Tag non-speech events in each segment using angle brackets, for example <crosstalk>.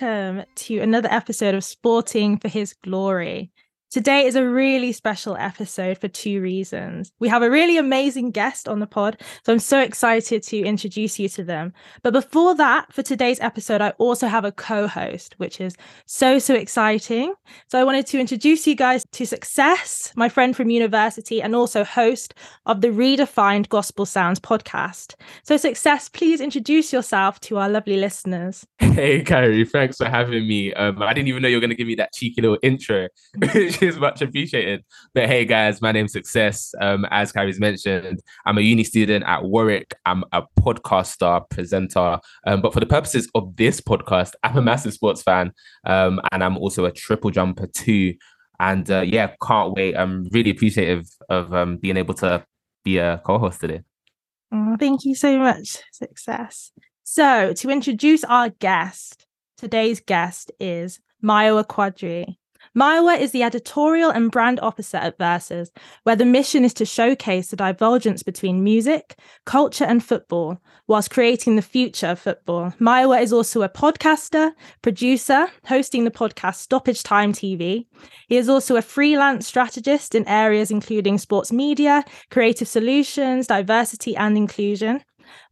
Welcome to another episode of Sporting for His Glory. Today is a really special episode for two reasons. We have a really amazing guest on the pod, so I'm so excited to introduce you to them. But before that, for today's episode, I also have a co host, which is so, so exciting. So I wanted to introduce you guys to Success, my friend from university, and also host of the Redefined Gospel Sounds podcast. So, Success, please introduce yourself to our lovely listeners. Hey, Kare, thanks for having me. Um, I didn't even know you were going to give me that cheeky little intro. <laughs> <laughs> is much appreciated. But hey, guys, my name's Success. Um, as Kare's mentioned, I'm a uni student at Warwick. I'm a podcaster, presenter. Um, but for the purposes of this podcast, I'm a massive sports fan. Um, and I'm also a triple jumper too. And uh, yeah, can't wait. I'm really appreciative of um, being able to be a co-host today. Thank you so much, Success. So, to introduce our guest, today's guest is Mayowa Quadri. Mayowa is the editorial and brand officer at Versus, where the mission is to showcase the divergence between music, culture, and football, whilst creating the future of football. Mayowa is also a podcaster, producer, hosting the podcast Stoppage Time TV. He is also a freelance strategist in areas including sports media, creative solutions, diversity, and inclusion.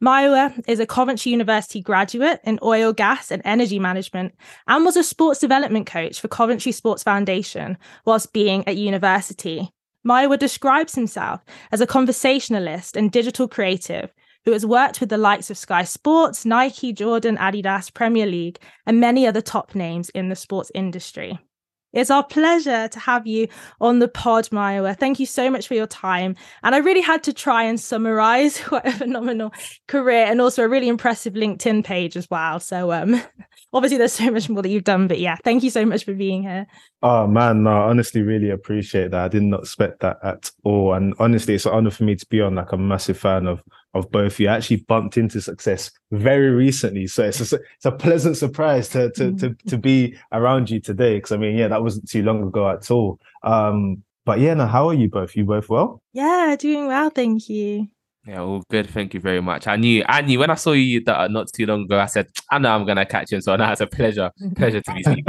Mayowa is a Coventry University graduate in oil, gas, and energy management and was a sports development coach for Coventry Sports Foundation whilst being at university. Mayowa describes himself as a conversationalist and digital creative who has worked with the likes of Sky Sports, Nike, Jordan, Adidas, Premier League, and many other top names in the sports industry. It's our pleasure to have you on the pod, Mayowa. Thank you so much for your time. And I really had to try and summarize <laughs> what a phenomenal career and also a really impressive LinkedIn page as well. So um <laughs> obviously there's <laughs> so much more that you've done, but yeah, thank you so much for being here. Oh man, no, I honestly really appreciate that. I did not expect that at all. And honestly, it's an honor for me to be on. Like a massive fan of of both you. I actually bumped into success very recently, so it's a, it's a pleasant surprise to to to, mm. to be around you today. Because I mean, yeah, that wasn't too long ago at all. Um, but yeah, now how are you both? You both well? Yeah, doing well, thank you. Yeah, all good. Thank you very much. I knew, I knew when I saw you that uh, not too long ago. I said, I know I'm gonna catch him. So now it's a pleasure, pleasure to be speaking.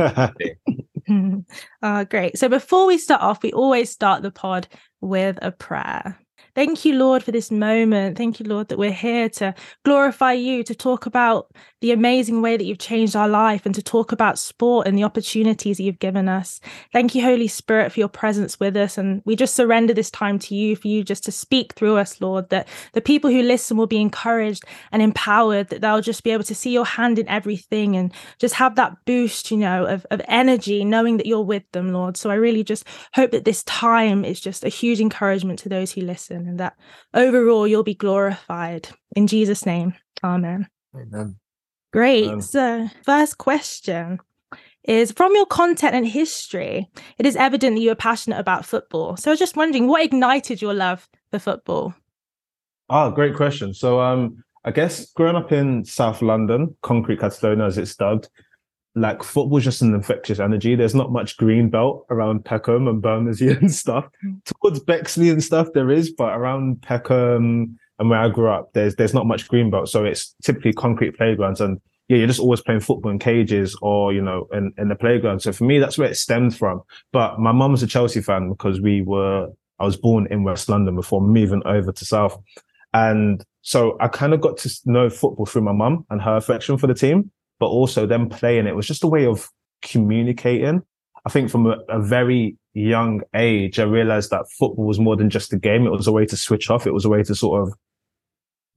oh, <laughs> uh, great. So before we start off, we always start the pod with a prayer. Thank you, Lord, for this moment. Thank you, Lord, that we're here to glorify you, to talk about the amazing way that you've changed our life and to talk about sport and the opportunities that you've given us. Thank you, Holy Spirit, for your presence with us. And we just surrender this time to you, for you just to speak through us, Lord, that the people who listen will be encouraged and empowered, that they'll just be able to see your hand in everything and just have that boost, you know, of, of energy, knowing that you're with them, Lord. So I really just hope that this time is just a huge encouragement to those who listen and that overall you'll be glorified. In Jesus' name, amen. Amen. Great. Um, so, first question is from your content and history, it is evident that you are passionate about football. So, I was just wondering what ignited your love for football? Oh, great question. So, um, I guess growing up in South London, Concrete Catalonia as it's dubbed, like football's just an infectious energy. There's not much green belt around Peckham and Bermondsey <laughs> and stuff. Mm. Towards Bexley and stuff there is, but around Peckham and where I grew up, there's there's not much green belt. So it's typically concrete playgrounds and yeah, you're just always playing football in cages or, you know, in, in the playground. So for me, that's where it stemmed from. But my mum was a Chelsea fan because we were, I was born in West London before moving over to South. And so I kind of got to know football through my mum and her affection for the team but also them playing it was just a way of communicating. I think from a, a, very young age, I realized that football was more than just a game. It was a way to switch off. It was a way to sort of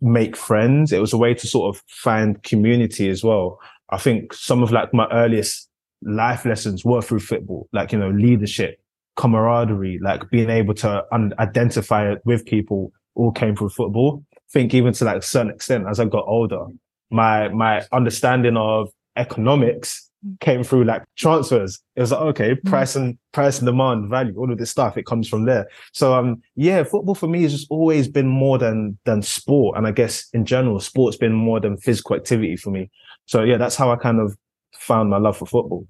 make friends. It was a way to sort of find community as well. I think some of like my earliest life lessons were through football, like, you know, leadership, camaraderie, like being able to un- identify with people all came through football. I think even to like a certain extent, as I got older, my my understanding of economics came through like transfers. It was like, okay, mm. price and price and demand, value, all of this stuff, it comes from there. So um yeah, football for me has just always been more than than sport. And I guess in general, sport's been more than physical activity for me. So yeah, that's how I kind of found my love for football.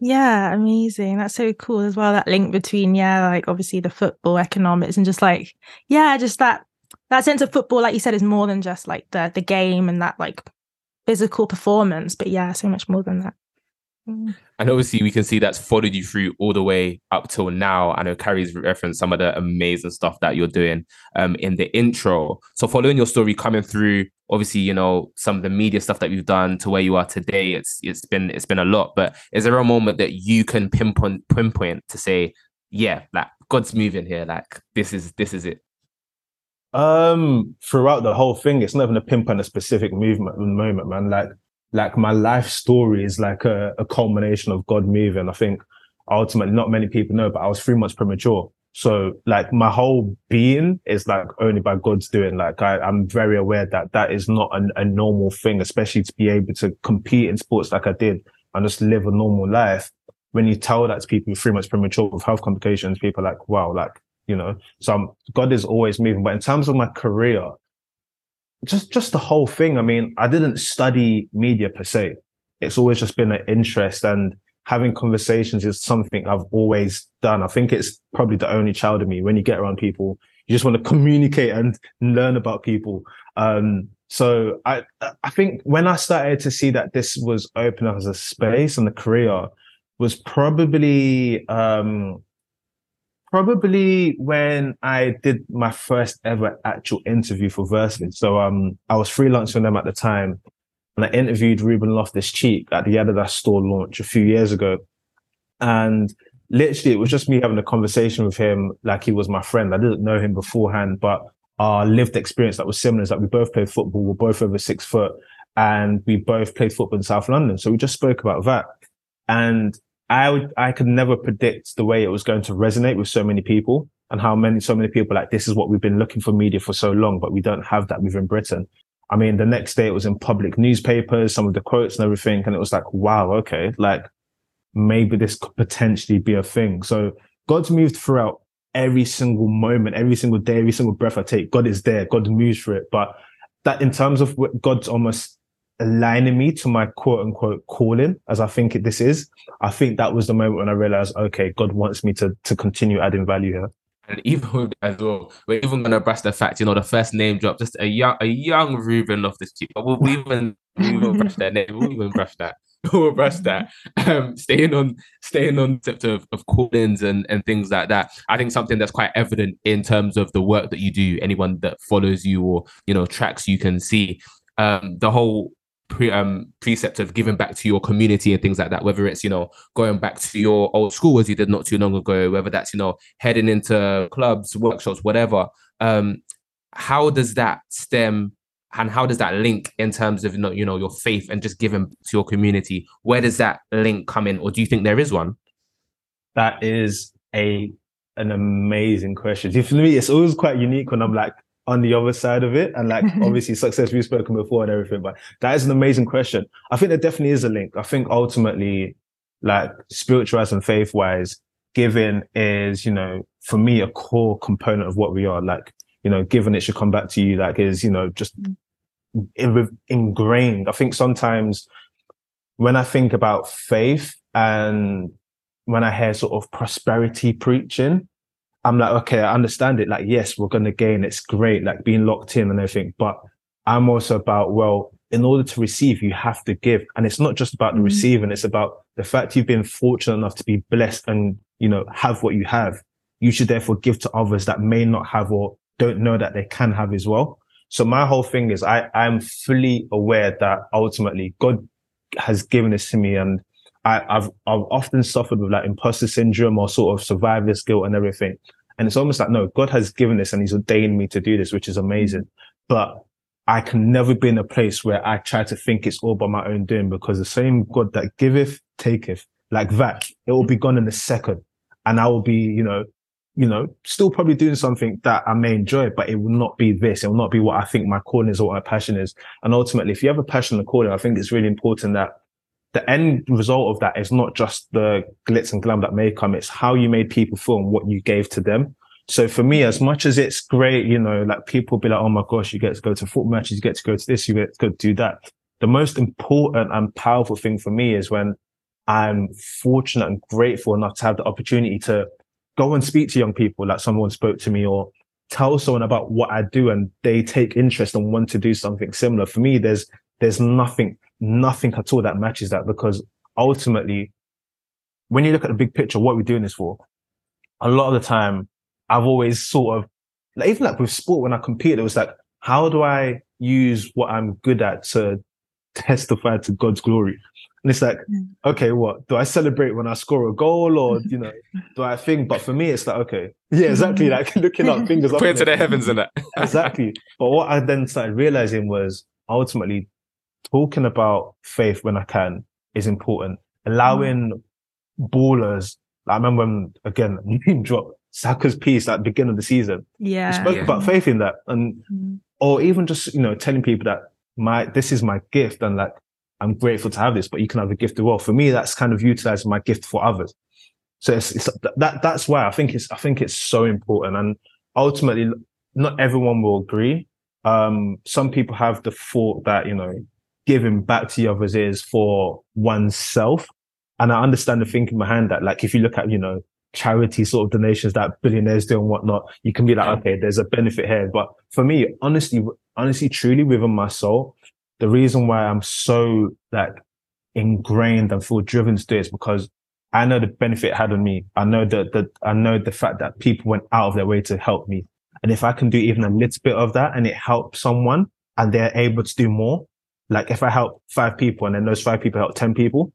Yeah, amazing. That's so cool as well. That link between, yeah, like obviously the football economics and just like, yeah, just that that sense of football, like you said, is more than just like the the game and that like physical performance, but yeah, so much more than that. And obviously, we can see that's followed you through all the way up till now. I know Kare's referenced some of the amazing stuff that you're doing um, in the intro. So, following your story coming through, obviously, you know some of the media stuff that you've done to where you are today. It's it's been it's been a lot. But is there a moment that you can pinpoint pinpoint to say, yeah, like God's moving here. Like this is this is it. Um, throughout the whole thing, it's not even a pinpoint a specific movement moment, man. Like like my life story is like a, a culmination of God moving. I think ultimately not many people know, but I was three months premature. So like my whole being is like only by God's doing. Like I, I'm very aware that that is not an, a normal thing, especially to be able to compete in sports like I did and just live a normal life. When you tell that to people three months premature with health complications, people are like, wow, like, you know, so I'm, God is always moving. But in terms of my career, just just the whole thing. I mean, I didn't study media per se. It's always just been an interest and having conversations is something I've always done. I think it's probably the only child of me. When you get around people, you just want to communicate and learn about people. Um, so I I think when I started to see that this was open as a space and a career was probably um, probably when I did my first ever actual interview for Versus. So um, I was freelancing them at the time, and I interviewed Ruben Loftus Cheek at the Adidas store launch a few years ago. And literally, it was just me having a conversation with him like he was my friend. I didn't know him beforehand, but our lived experience that was similar is that we both played football. We're both over six foot, and we both played football in South London. So we just spoke about that. And I would, I could never predict the way it was going to resonate with so many people and how many, so many people like, this is what we've been looking for media for so long, but we don't have that within Britain. I mean, the next day it was in public newspapers, some of the quotes and everything. And it was like, wow, okay, like maybe this could potentially be a thing. So God's moved throughout every single moment, every single day, every single breath I take. God is there. God moves for it. But that in terms of what God's almost aligning me to my quote unquote calling as I think it, this is, I think that was the moment when I realized, okay, God wants me to to continue adding value here. And even <laughs> with as well, we're even gonna brush the fact, you know, the first name drop, just a young a young Ruben Loftus Cheek. But we'll, we even we will brush that name, we'll even brush that. <laughs> we'll brush that. Um, staying on staying on the of, of call-ins and, and things like that. I think something that's quite evident in terms of the work that you do, anyone that follows you or you know tracks you can see um, the whole pre, um, precept of giving back to your community and things like that. Whether it's you know going back to your old school as you did not too long ago, whether that's you know heading into clubs, workshops, whatever. Um, how does that stem and how does that link in terms of you know, you know your faith and just giving to your community? Where does that link come in, or do you think there is one? That is a an amazing question. For me, it's always quite unique when I'm like, on the other side of it. And like <laughs> obviously success we've spoken before and everything but that is an amazing question. I think there definitely is a link. I think ultimately like spiritualized and faith wise giving is you know for me a core component of what we are. Like you know given it should come back to you like is you know just mm. ingrained. I think sometimes when i think about faith and when i hear sort of prosperity preaching I'm like, okay, I understand it. Like, yes, we're going to gain. It's great, like being locked in and everything. But I'm also about, well, in order to receive, you have to give. And it's not just about the mm-hmm. receiving. It's about the fact you've been fortunate enough to be blessed and, you know, have what you have. You should therefore give to others that may not have or don't know that they can have as well. So my whole thing is I, I'm fully aware that ultimately God has given this to me and I, have I've often suffered with like imposter syndrome or sort of survivor's guilt and everything. And it's almost like, no, God has given this and he's ordained me to do this, which is amazing. But I can never be in a place where I try to think it's all by my own doing because the same God that giveth, taketh, like that, it will be gone in a second. And I will be, you know, you know, still probably doing something that I may enjoy, but it will not be this. It will not be what I think my calling is or what my passion is. And ultimately, if you have a passion and calling, I think it's really important that the end result of that is not just the glitz and glam that may come. It's how you made people feel and what you gave to them. So for me, as much as it's great, you know, like people be like, Oh my gosh, you get to go to football matches, you get to go to this, you get to go do that. The most important and powerful thing for me is when I'm fortunate and grateful enough to have the opportunity to go and speak to young people like someone spoke to me or tell someone about what I do and they take interest and want to do something similar. For me, there's there's nothing nothing at all that matches that because ultimately, when you look at the big picture, what we're doing this for, a lot of the time, I've always sort of, like, even like with sport, when I compete, it was like, how do I use what I'm good at to testify to God's glory? And it's like, Mm. okay, what do I celebrate when I score a goal, or <laughs> you know, do I think? But for me, it's like, okay, yeah, exactly. Like <laughs> looking up <laughs> fingers up Put into the heavens and that. exactly. But what I then started realizing was ultimately talking about faith when I can is important. Allowing ballers. I remember when again <laughs> name drop Saka's piece at the beginning of the season. He Yeah. spoke Yeah. about faith in that, and Mm. or even just you know telling people that my this is my gift and like I'm grateful to have this, but you can have a gift as well. For me, that's kind of utilizing my gift for others. So it's, it's that that's why I think it's I think it's so important, and ultimately, not everyone will agree. Um, some people have the thought that you know giving back to the others is for oneself, and I understand the thinking behind that. Like if you look at you know charity sort of donations that billionaires do and whatnot, you can be like, okay, there's a benefit here. But for me, honestly, honestly, truly within my soul, the reason why I'm so like ingrained and feel driven to do is because I know the benefit it had on me. I know that that I know the fact that people went out of their way to help me. And if I can do even a little bit of that and it helps someone and they're able to do more, like if I help five people and then those five people help 10 people,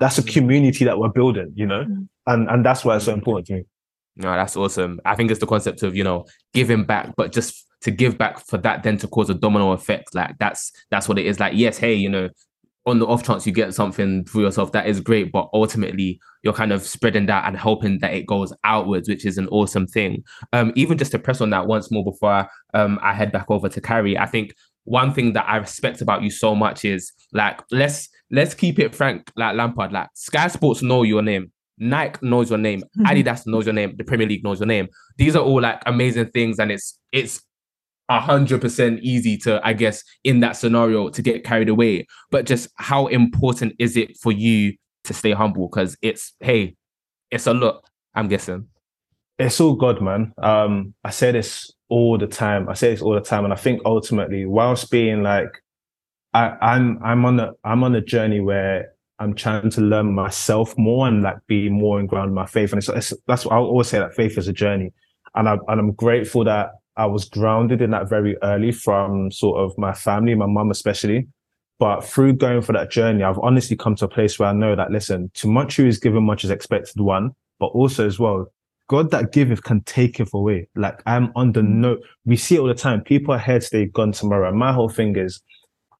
that's a community that we're building, you know? Mm. And and that's why it's so important to me. No, that's awesome. I think it's the concept of, you know, giving back, but just to give back for that then to cause a domino effect. Like that's that's what it is. Like, yes, hey, you know, on the off chance you get something for yourself, that is great. But ultimately you're kind of spreading that and hoping that it goes outwards, which is an awesome thing. Um, even just to press on that once more before I, um I head back over to Kare, I think one thing that I respect about you so much is like let's let's keep it frank, like Lampard, like Sky Sports know your name. Nike knows your name, Mhm. <laughs> Adidas knows your name, the Premier League knows your name. These are all like amazing things, and it's it's a hundred percent easy to, I guess, in that scenario to get carried away. But just how important is it for you to stay humble? Because it's hey, it's a lot. I'm guessing. it's all God, man. Um, I say this all the time. I say this all the time, and I think ultimately, whilst being like, I, I'm I'm on a I'm on a journey where I'm trying to learn myself more and like be more in ground in my faith. And it's, it's that's what I always say that faith is a journey, and I and I'm grateful that I was grounded in that very early from sort of my family, my mum especially. But through going for that journey, I've honestly come to a place where I know that listen, to much who is given, much is expected. One, but also as well, God that giveth can taketh away. Like I'm under mm. no, we see it all the time. People are here today, gone tomorrow. My whole thing is,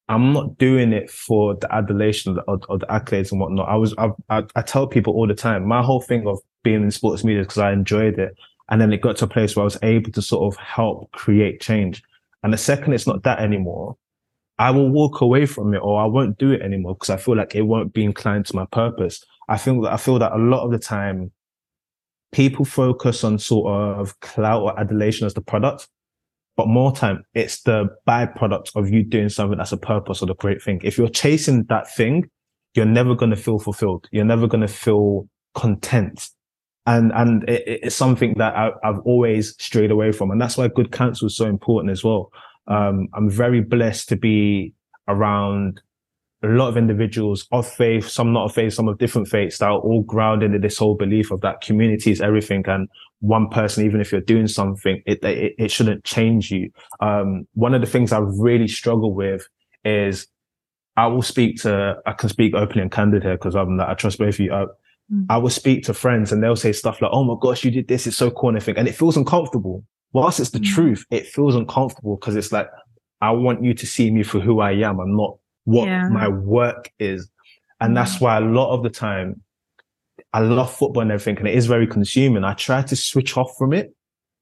I'm not doing it for the adulation or, or the accolades and whatnot. I was, I, I, I tell people all the time, my whole thing of being in sports media is because I enjoyed it. And then it got to a place where I was able to sort of help create change. And the second it's not that anymore, I will walk away from it or I won't do it anymore because I feel like it won't be inclined to my purpose. I feel that I feel that a lot of the time people focus on sort of clout or adulation as the product, but more time it's the byproduct of you doing something that's a purpose or the great thing. If you're chasing that thing, you're never going to feel fulfilled. You're never going to feel content. And, and it, it's something that I, I've always strayed away from. And that's why good counsel is so important as well. Um, I'm very blessed to be around a lot of individuals of faith, some not of faith, some of different faiths that are all grounded in this whole belief of that community is everything. And one person, even if you're doing something, it, it, it shouldn't change you. Um, one of the things I really struggle with is I will speak to, I can speak openly and candid here because I'm I trust both of you. Uh, Mm. I will speak to friends and they'll say stuff like, Oh my gosh, you did this. It's so cool. And everything. And it feels uncomfortable. Whilst it's the Mm. truth, it feels uncomfortable because it's like, I want you to see me for who I am. I'm not what Yeah. my work is. And that's mm. why a lot of the time I love football and everything, and it is very consuming. I try to switch off from it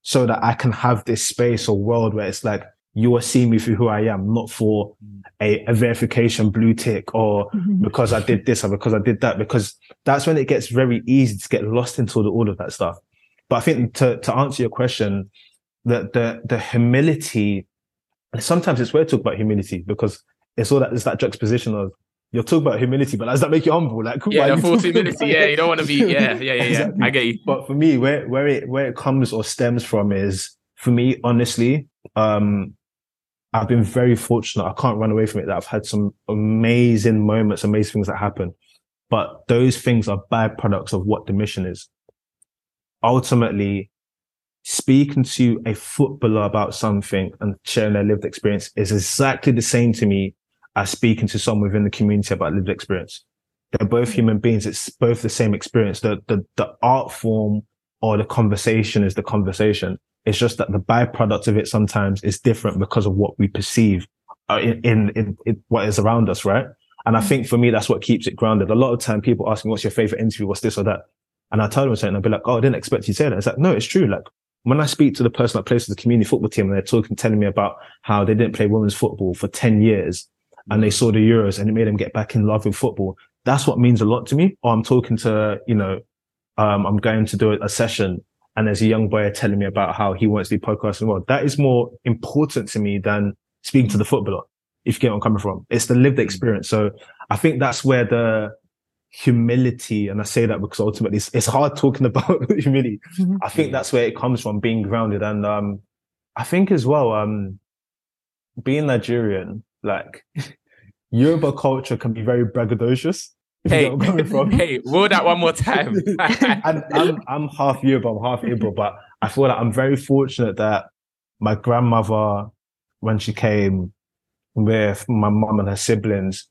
so that I can have this space or world where it's like, you are seeing me for who I am, not for a, a verification blue tick or mm-hmm. because I did this or because I did that, because that's when it gets very easy to get lost into all, the, all of that stuff. But I think to, to answer your question, the, the, the humility, sometimes it's weird to talk about humility because it's all that, it's that juxtaposition of you're talking about humility, but does that make you humble? Like, why Yeah, false humility. Yeah, you don't want to be. Yeah, yeah, yeah, yeah. Exactly. I get you. But for me, where where it where it comes or stems from is for me, honestly, um, I've been very fortunate. I can't run away from it that I've had some amazing moments, amazing things that happen. But those things are byproducts of what the mission is. Ultimately, speaking to a footballer about something and sharing their lived experience is exactly the same to me as speaking to someone within the community about lived experience. They're both human beings. It's both the same experience. The, the, the art form or the conversation is the conversation. It's just that the byproduct of it sometimes is different because of what we perceive uh, in, in, in, in what is around us, right? And I mm. think for me, that's what keeps it grounded. A lot of time people ask me, what's your favorite interview? What's this or that? And I tell them something, I'll be like, oh, I didn't expect you to say that. It's like, no, it's true. Like when I speak to the person that plays for the community football team and they're talking, telling me about how they didn't play women's football for 10 years and they saw the Euros and it made them get back in love with football. That's what means a lot to me. Or I'm talking to, you know, um, I'm going to do a session and there's a young boy telling me about how he wants to do podcasting. Well, that is more important to me than speaking to the footballer. If you get where I'm coming from, it's the lived experience. So I think that's where the humility, and I say that because ultimately it's, it's hard talking <laughs> about humility. Mm-hmm. I think that's where it comes from, being grounded. And um, I think as well, um, being Nigerian, like <laughs> Yoruba culture can be very braggadocious. Hey, <laughs> hey, roll that one more time. <laughs> and I'm, I'm half Yoruba, I'm half Igbo, but I feel like I'm very fortunate that my grandmother, when she came with my mom and her siblings,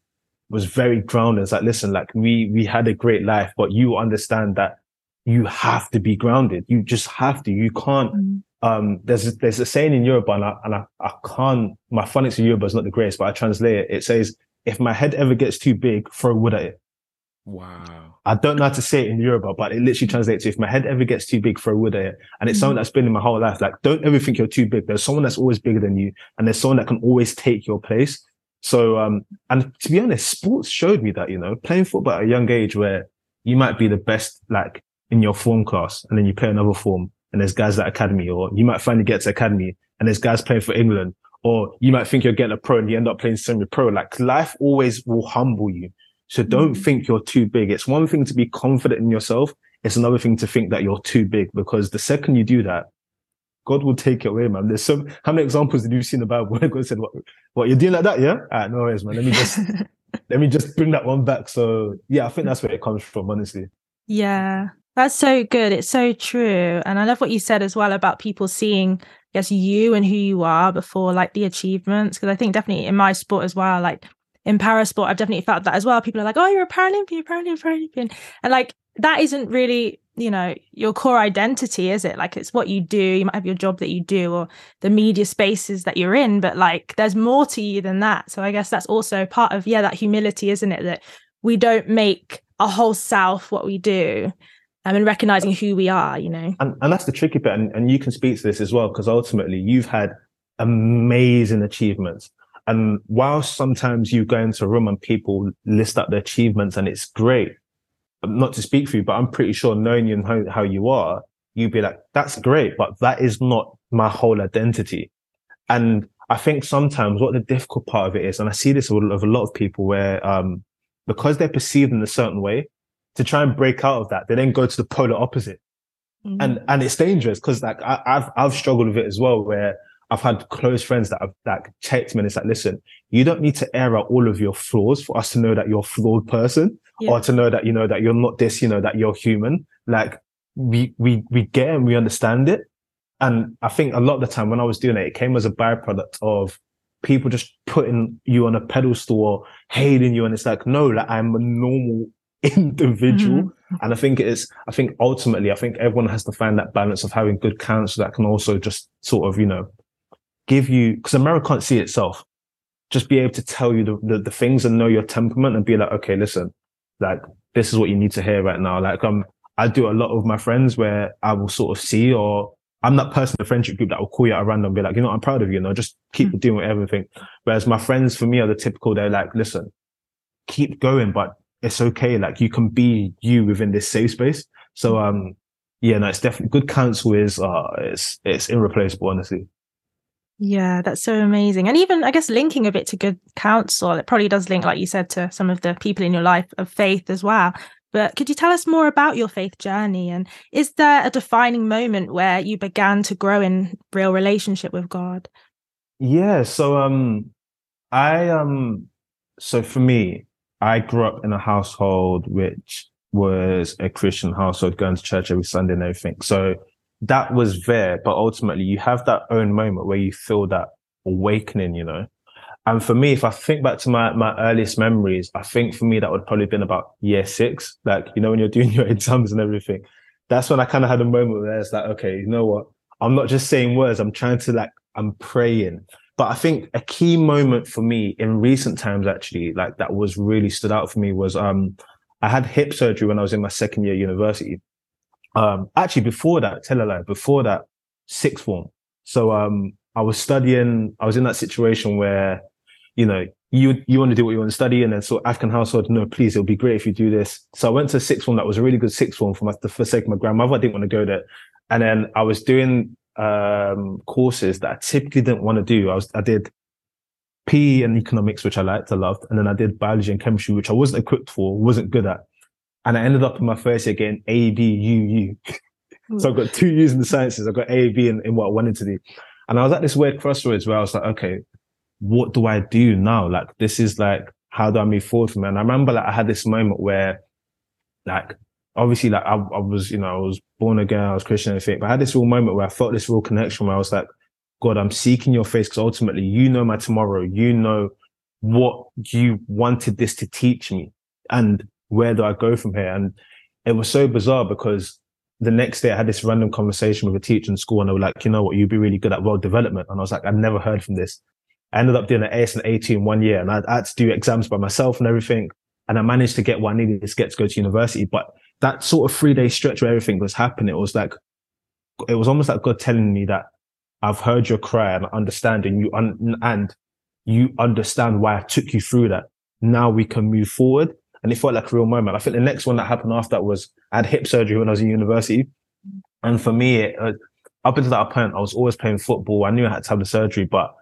was very grounded. It's like, listen, like we we had a great life, but you understand that you have to be grounded. You just have to. You can't. Mm. Um, there's there's a saying in Yoruba, and I and I, I can't. My phonics in Yoruba is not the greatest, but I translate it. It says, "If my head ever gets too big, throw wood at it." Wow. I don't know how to say it in Yoruba, but it literally translates to if my head ever gets too big, throw wood at it. And it's mm something that's been in my whole life. Like, don't ever think you're too big. There's someone that's always bigger than you, and there's someone that can always take your place. So, um, and to be honest, sports showed me that, you know, playing football at a young age where you might be the best, like in your form class, and then you play another form, and there's guys at academy, or you might finally get to academy, and there's guys playing for England, or you might think you're getting a pro and you end up playing semi-pro. Like life always will humble you. So don't mm. think you're too big. It's one thing to be confident in yourself. It's another thing to think that you're too big because the second you do that, God will take it away, man. There's some, how many examples did you see in the Bible where God said, what, what you're doing like that? Yeah. All right, no worries, man. Let me just, <laughs> let me just bring that one back. So yeah, I think that's where it comes from, honestly. Yeah. That's so good. It's so true. And I love what you said as well about people seeing, yes, you and who you are before like the achievements. Cause I think definitely in my sport as well, like in parasport, I've definitely felt that as well. People are like, "Oh, you're a Paralympian, Paralympian, Paralympian," and like that isn't really, you know, your core identity, is it? Like it's what you do. You might have your job that you do, or the media spaces that you're in, but like there's more to you than that. So I guess that's also part of yeah that humility, isn't it? That we don't make a whole self what we do. Um, and recognizing who we are, you know. And, and that's the tricky bit. And, and you can speak to this as well, because ultimately you've had amazing achievements and while sometimes you go into a room and people list up their achievements and it's great, not to speak for you, but I'm pretty sure knowing you and how, how you are, you'd be like, that's great, but that is not my whole identity. And I think sometimes what the difficult part of it is, and I see this with a lot of people where, um, because they're perceived in a certain way, to try and break out of that, they then go to the polar opposite. Mm-hmm. And, and it's dangerous because like I, I've, I've struggled with it as well, where I've had close friends that have like checked me and it's like, listen, you don't need to air out all of your flaws for us to know that you're a flawed person yeah. or to know that, you know, that you're not this, you know, that you're human. Like we, we, we get and we understand it. And I think a lot of the time when I was doing it, it came as a byproduct of people just putting you on a pedestal or hating you. And it's like, no, like I'm a normal individual. Mm-hmm. And I think it is, I think ultimately, I think everyone has to find that balance of having good counsel that can also just sort of, you know, give you because America can't see itself. Just be able to tell you the, the, the things and know your temperament and be like, okay, listen, like this is what you need to hear right now. Like um, I do a lot of my friends where I will sort of see or I'm that person in the friendship group that will call you at random and be like, you know, I'm proud of you, you know, just keep mm-hmm. doing everything. Whereas my friends for me are the typical, they're like, listen, keep going, but it's okay. Like you can be you within this safe space. So, um, yeah, no, it's definitely good counsel is, uh, it's, it's irreplaceable, honestly. Yeah, that's so amazing. And even, I guess, linking a bit to good counsel, it probably does link, like you said, to some of the people in your life of faith as well. But could you tell us more about your faith journey? And is there a defining moment where you began to grow in real relationship with God? Yeah, so um I um so for me, I grew up in a household which was a Christian household, going to church every Sunday and everything. So that was there, but ultimately you have that own moment where you feel that awakening, you know. And for me, if I think back to my, my earliest memories, I think for me that would probably been about year six. Like, you know, when you're <laughs> doing your exams and everything, that's when I kind of had a moment where it's like, okay, you know what? I'm not just saying words. I'm trying to like, I'm praying. But I think a key moment for me in recent times, actually, like that was really stood out for me was, um, I had hip surgery when I was in my second year university. Um, actually before that, tell a lie, before that, sixth form. So, um, I was studying, I was in that situation where you know, you you want to do what you want to study, and then so African household, no, please, it'll be great if you do this. So I went to sixth form. That was a really good sixth form for my the sake of my grandmother. I didn't want to go there, and then I was doing um courses that I typically didn't want to do. I was I did PE and economics, which I liked, I loved, and then I did biology and chemistry, which I wasn't equipped for, wasn't good at, and I ended up in my first year getting A B U U. <laughs> so I've got two U's in the sciences. I've got A B in, in what I wanted to do. And I was at this weird crossroads where I was like, okay, what do I do now? Like, this is like, how do I move forward from it? And I remember like I had this moment where like, obviously like I, I was, you know, I was born again, I was Christian and everything, but I had this real moment where I felt this real connection where I was like, God, I'm seeking your face because ultimately you know my tomorrow. You know what you wanted this to teach me and where do I go from here? And it was so bizarre because the next day I had this random conversation with a teacher in school and they were like, you know what, you'd be really good at world development. And I was like, I've never heard from this. I ended up doing an AS and A2 in one year and I, had to do exams by myself and everything. And I managed to get what I needed to get to go to university. But that sort of three day stretch where everything was happening, it was like, it was almost like God telling me that I've heard your cry and I understand and you, un- and you understand why I took you through that. Now we can move forward. And it felt like a real moment. I think the next one that happened after that was I had hip surgery when I was in university. And for me, it, uh, up until that point, I was always playing football. I knew I had to have the surgery, but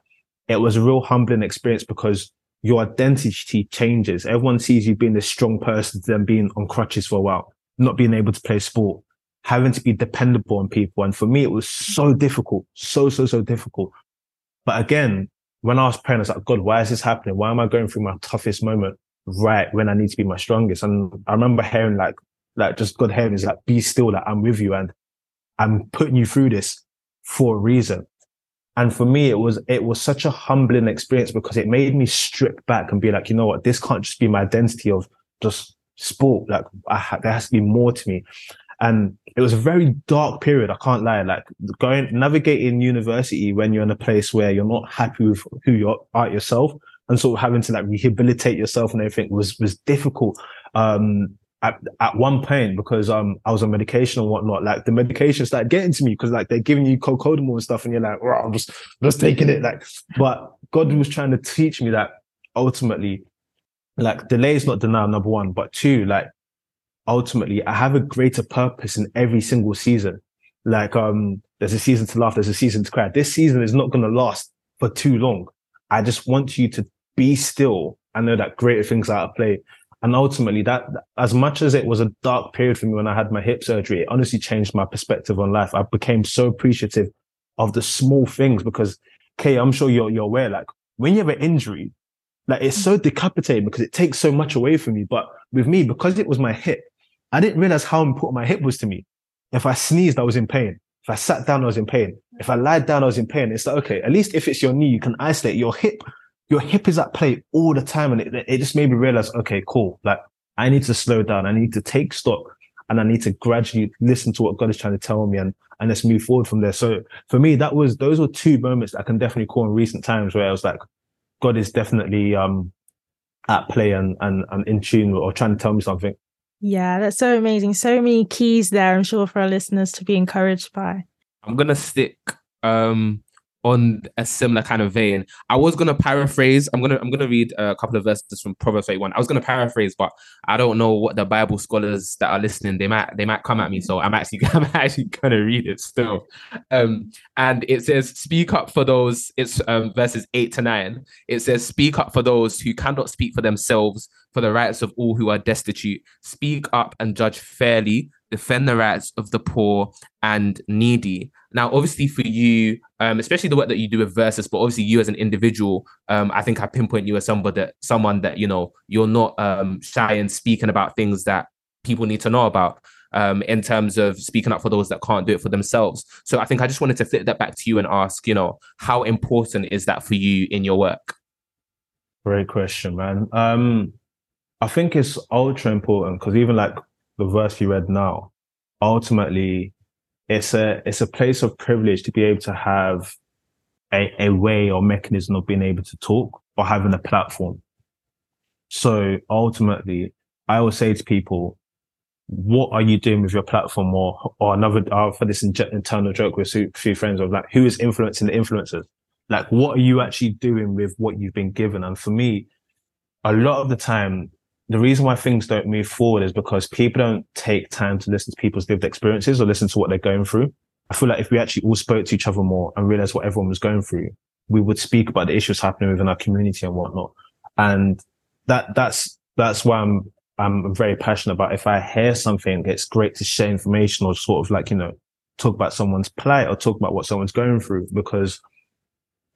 it was a real humbling experience because your identity changes. Everyone sees you being this strong person, then being on crutches for a while, not being able to play sport, having to be dependable on people. And for me, it was so difficult, so, so, so difficult. But again, when I was praying, I was like, God, why is this happening? Why am I going through my toughest moment right when I need to be my strongest? And I remember hearing like, like just God hearing is like, be still, like I'm with you and I'm putting you through this for a reason. And for me, it was, it was such a humbling experience because it made me strip back and be like, you know what? This can't just be my identity of just sport. Like ha- there has to be more to me. And it was a very dark period. I can't lie. Like going, navigating university when you're in a place where you're not happy with who you are yourself and sort of having to like rehabilitate yourself and everything was, was difficult. Um, at, at one point because um I was on medication and whatnot, like the medication started getting to me because like they're giving you cocodamol and stuff, and you're like, oh, I'm just just taking it. Like, but God was trying to teach me that ultimately, like delay is not denial, number one, but two, like ultimately I have a greater purpose in every single season. Like um there's a season to laugh, there's a season to cry. This season is not gonna last for too long. I just want you to be still. I know that greater things are at play. And ultimately that, as much as it was a dark period for me when I had my hip surgery, it honestly changed my perspective on life. I became so appreciative of the small things because, Kay, I'm sure you're, you're aware, like when you have an injury, like it's so decapitating because it takes so much away from you. But with me, because it was my hip, I didn't realize how important my hip was to me. If I sneezed, I was in pain. If I sat down, I was in pain. If I lied down, I was in pain. It's like, okay, at least if it's your knee, you can isolate your hip your hip is at play all the time. And it, it just made me realize, okay, cool. Like I need to slow down. I need to take stock and I need to gradually listen to what God is trying to tell me and, and let's move forward from there. So for me, that was, those were two moments I can definitely call in recent times where I was like, God is definitely, um, at play and, and, and in tune or trying to tell me something. Yeah, that's so amazing. So many keys there, I'm sure, for our listeners to be encouraged by. I'm gonna stick um on a similar kind of vein. I was gonna paraphrase. I'm gonna I'm gonna read a couple of verses from Proverbs 81. I was gonna paraphrase, but I don't know what the Bible scholars that are listening they might they might come at me. So I'm actually <laughs> I'm actually gonna read it still. Um, and it says, "Speak up for those." It's um, verses eight to nine. It says, "Speak up for those who cannot speak for themselves, for the rights of all who are destitute. Speak up and judge fairly." Defend the rights of the poor and needy. Now, obviously, for you, um, especially the work that you do with Versus, but obviously you as an individual, um, I think I pinpoint you as somebody that someone that you know you're not um, shy and speaking about things that people need to know about. Um, in terms of speaking up for those that can't do it for themselves. So I think I just wanted to flip that back to you and ask, you know, how important is that for you in your work? Great question, man. Um, I think it's ultra important because even like the verse you read now, ultimately it's a it's a place of privilege to be able to have a, a way or mechanism of being able to talk or having a platform. So ultimately, I will say to people, what are you doing with your platform? Or, or another, uh, for this internal joke with a few friends of like, who is influencing the influencers? Like, what are you actually doing with what you've been given? And for me, a lot of the time, the reason why things don't move forward is because people don't take time to listen to people's lived experiences or listen to what they're going through. I feel like if we actually all spoke to each other more and realized what everyone was going through, we would speak about the issues happening within our community and whatnot. And that, that's, that's why I'm, I'm very passionate about. If I hear something, it's great to share information or sort of like, you know, talk about someone's plight or talk about what someone's going through because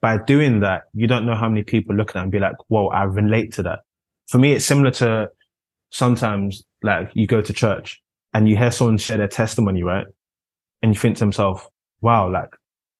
by doing that, you don't know how many people look at it and be like, whoa, I relate to that for me, it's similar to sometimes like you go to church and you hear someone share their testimony, right? And you think to yourself, wow, like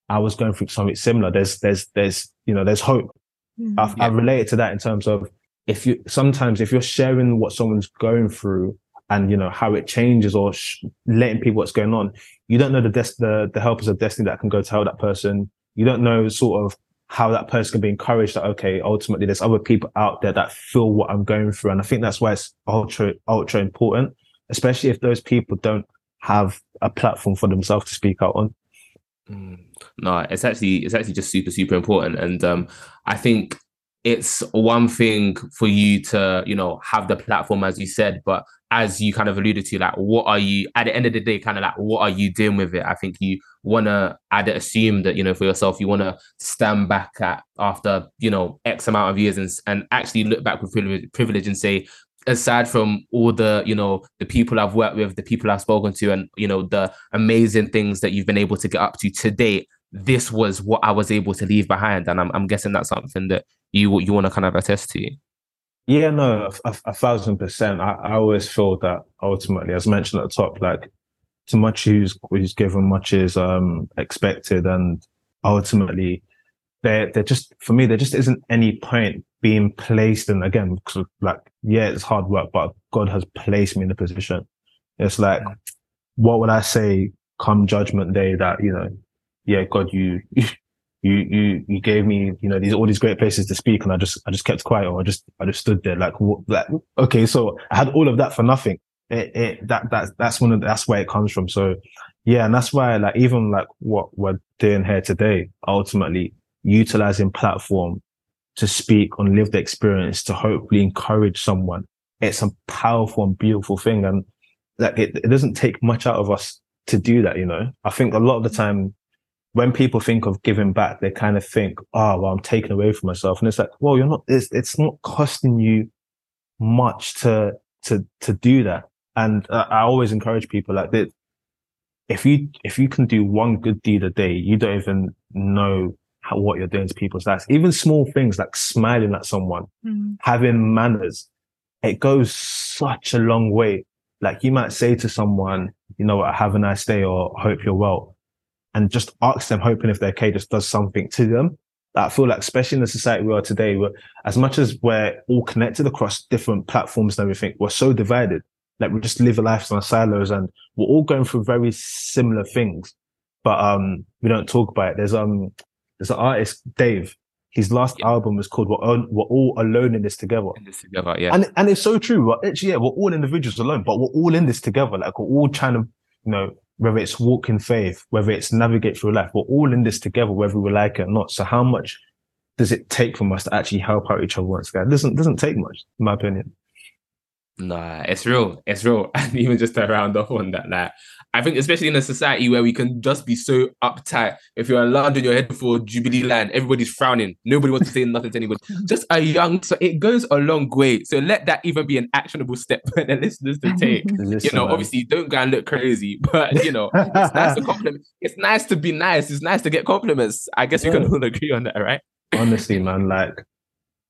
I was going through something similar. There's, there's, there's, you know, there's hope. Mm-hmm. I've, yeah. I've related to that in terms of if you, sometimes if you're sharing what someone's going through and, you know, how it changes or sh- letting people what's going on, you don't know the, des- the, the helpers of destiny that can go tell that person. You don't know sort of how that person can be encouraged that okay ultimately there's other people out there that feel what i'm going through. And i think that's why it's ultra ultra important especially if those people don't have a platform for themselves to speak out on. Mm. no it's actually it's actually just super super important. And um i think it's one thing for you to you know have the platform as you said but as you kind of alluded to like what are you at the end of the day kind of like what are you doing with it? I think you want to i'd assume that you know for yourself you want to stand back at after you know x amount of years and, and actually look back with privilege, privilege and say aside from all the you know the people i've worked with the people i've spoken to and you know the amazing things that you've been able to get up to to date this was what i was able to leave behind and i'm, I'm guessing that's something that you you want to kind of attest to. Yeah no a, a, a thousand percent. I, I always feel that ultimately as mentioned at the top like too much who's who's given, much is um, expected, and ultimately, there there just for me there just isn't any point being placed in again because like yeah it's hard work, but God has placed me in the position. It's like what would I say come Judgment Day that you know yeah God you. You, you, you gave me, you know, these, all these great places to speak and I just, I just kept quiet or I just, I just stood there like, what, like, okay, so I had all of that for nothing it, it that that's that's one of that's where it comes from. So yeah, and that's why like even like what we're doing here today, ultimately utilizing platform to speak on lived experience to hopefully encourage someone. It's a powerful and beautiful thing. And like it, it doesn't take much out of us to do that, you know. I think a lot of the time when people think of giving back, they kind of think, oh, well, I'm taking away from myself. And it's like, well, you're not, it's, it's not costing you much to, to, to do that. And uh, I always encourage people like that. If you, if you can do one good deed a day, you don't even know how, what you're doing to people's lives. Even small things like smiling at someone, mm. having manners, it goes such a long way. Like you might say to someone, you know what, have a nice day or hope you're well. And just ask them, hoping if they're okay, just does something to them. I feel like, especially in the society we are today, where as much as we're all connected across different platforms and everything, we're so divided. Like we just live a life in silos and we're all going through very similar things, but um, we don't talk about it. There's um, there's an artist, Dave. His last yeah. album was called "We're, all, we're all alone in this together." In this together, yeah. And and it's so true. We're, actually, yeah, we're all individuals alone, but we're all in this together. Like we're all trying to, you know, whether it's walk in faith, whether it's navigate through life, we're all in this together, whether we like it or not. So how much does it take from us to actually help out each other once again? It doesn't doesn't take much, in my opinion. Nah, it's real. It's real. <laughs> And even just to round off on that, like I think especially in a society where we can just be so uptight. If you're in London, you're heading for Jubilee Land. everybody's frowning. Nobody wants to say nothing to anybody. <laughs> Just a young, so it goes a long way. So let that even be an actionable step <laughs> for the listeners to take. <laughs> Listen, you know, man. obviously don't go and look crazy, but you know, it's nice to compliment. It's nice to be nice. It's nice to get compliments. I guess we can all agree on that, right? honestly, man, like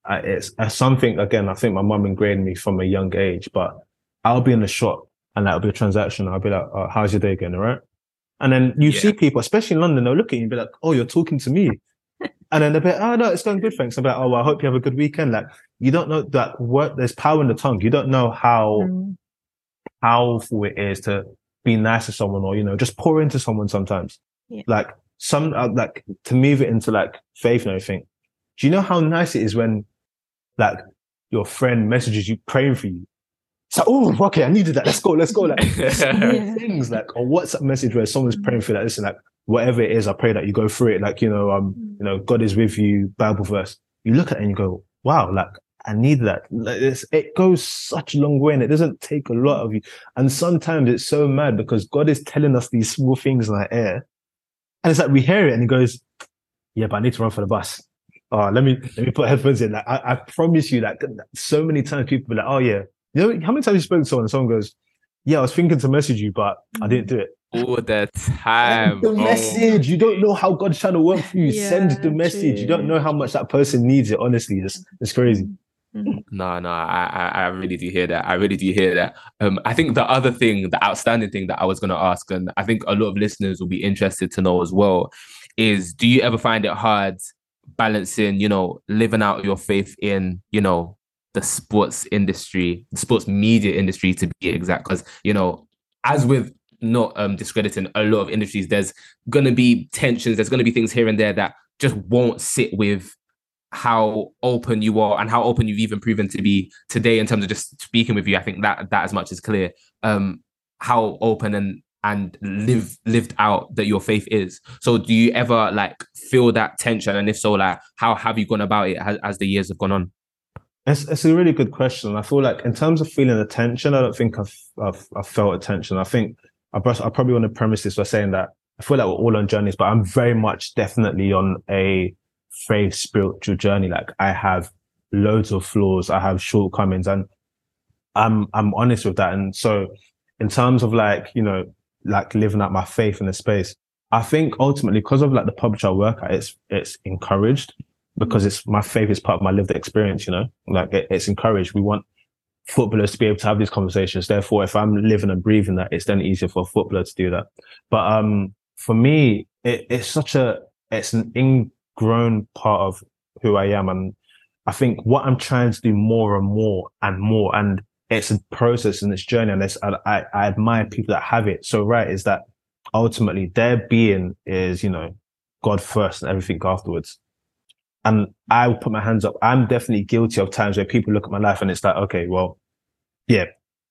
I, it's, it's something again. I think my mum ingrained me from a young age. But I'll be in the shop and that'll be a transaction. I'll be like, oh, "How's your day going?" All right. And then you Yeah. see people, especially in London, they'll look at you and be like, "Oh, you're talking to me," <laughs> and then they'll be, like, "Oh no, it's going good, thanks." I'm like, "Oh, well, I hope you have a good weekend." Like you don't know that what there's power in the tongue. You don't know how Mm. powerful it is to be nice to someone or you know just pour into someone sometimes Yeah. like some uh, like to move it into like faith and everything do you know how nice it is when like your friend messages you praying for you it's like oh okay i needed that. Let's go let's go like <laughs> things like a whatsapp message where someone's praying for you, like listen like whatever it is i pray that you go through it like you know um you know god is with you bible verse. You look at it and you go wow like i need that. Like it's, it goes such a long way and it doesn't take a lot of you. And sometimes it's so mad because god is telling us these small things in our ear and it's like we hear it and he goes yeah but i need to run for the bus. Oh let me let me put headphones in. Like i, I promise you like so many times people be like oh yeah you know how many times you spoke to someone and someone goes yeah i was thinking to message you but i didn't do it All the time. the Oh. message. You don't know how God's trying to work for you. Send the message. You don't know how much that person needs it. Honestly, it's it's crazy. No, no, I, I, I really do hear that. I really do hear that. Um, I think the other thing, the outstanding thing that I was going to ask, and I think a lot of listeners will be interested to know as well, is do you ever find it hard balancing, you know, living out your faith in, you know, the sports industry, the sports media industry to be exact? Because, you know, as with not um discrediting a lot of industries, there's gonna be tensions, there's gonna be things here and there that just won't sit with how open you are and how open you've even proven to be today in terms of just speaking with you. I think that that as much is clear. Um, how open and and live lived out that your faith is. So do you ever like feel that tension? And if so, like how have you gone about it as, as the years have gone on? It's it's a really good question. I feel like in terms of feeling attention, I don't think I've I've, I've felt attention. I think I, I probably want to premise this by saying that I feel like we're all on journeys, but I'm very much definitely on a faith spiritual journey. Like I have loads of flaws, I have shortcomings, and I'm I'm honest with that. And so, in terms of like you know like living out my faith in the space, I think ultimately because of like the publisher I work at, it's it's encouraged because it's my favorite part of my lived experience. You know, like it, it's encouraged. We want footballers to be able to have these conversations. Therefore, if I'm living and breathing that, it's then easier for a footballer to do that. But um, for me, it, it's such a it's an ingrown part of who I am, and I think what I'm trying to do more and more and more, and it's a process and it's journey, and it's, I, I, I admire people that have it so right. Is that ultimately their being is you know God first and everything afterwards. And I put my hands up. I'm definitely guilty of times where people look at my life and it's like, okay, well, yeah,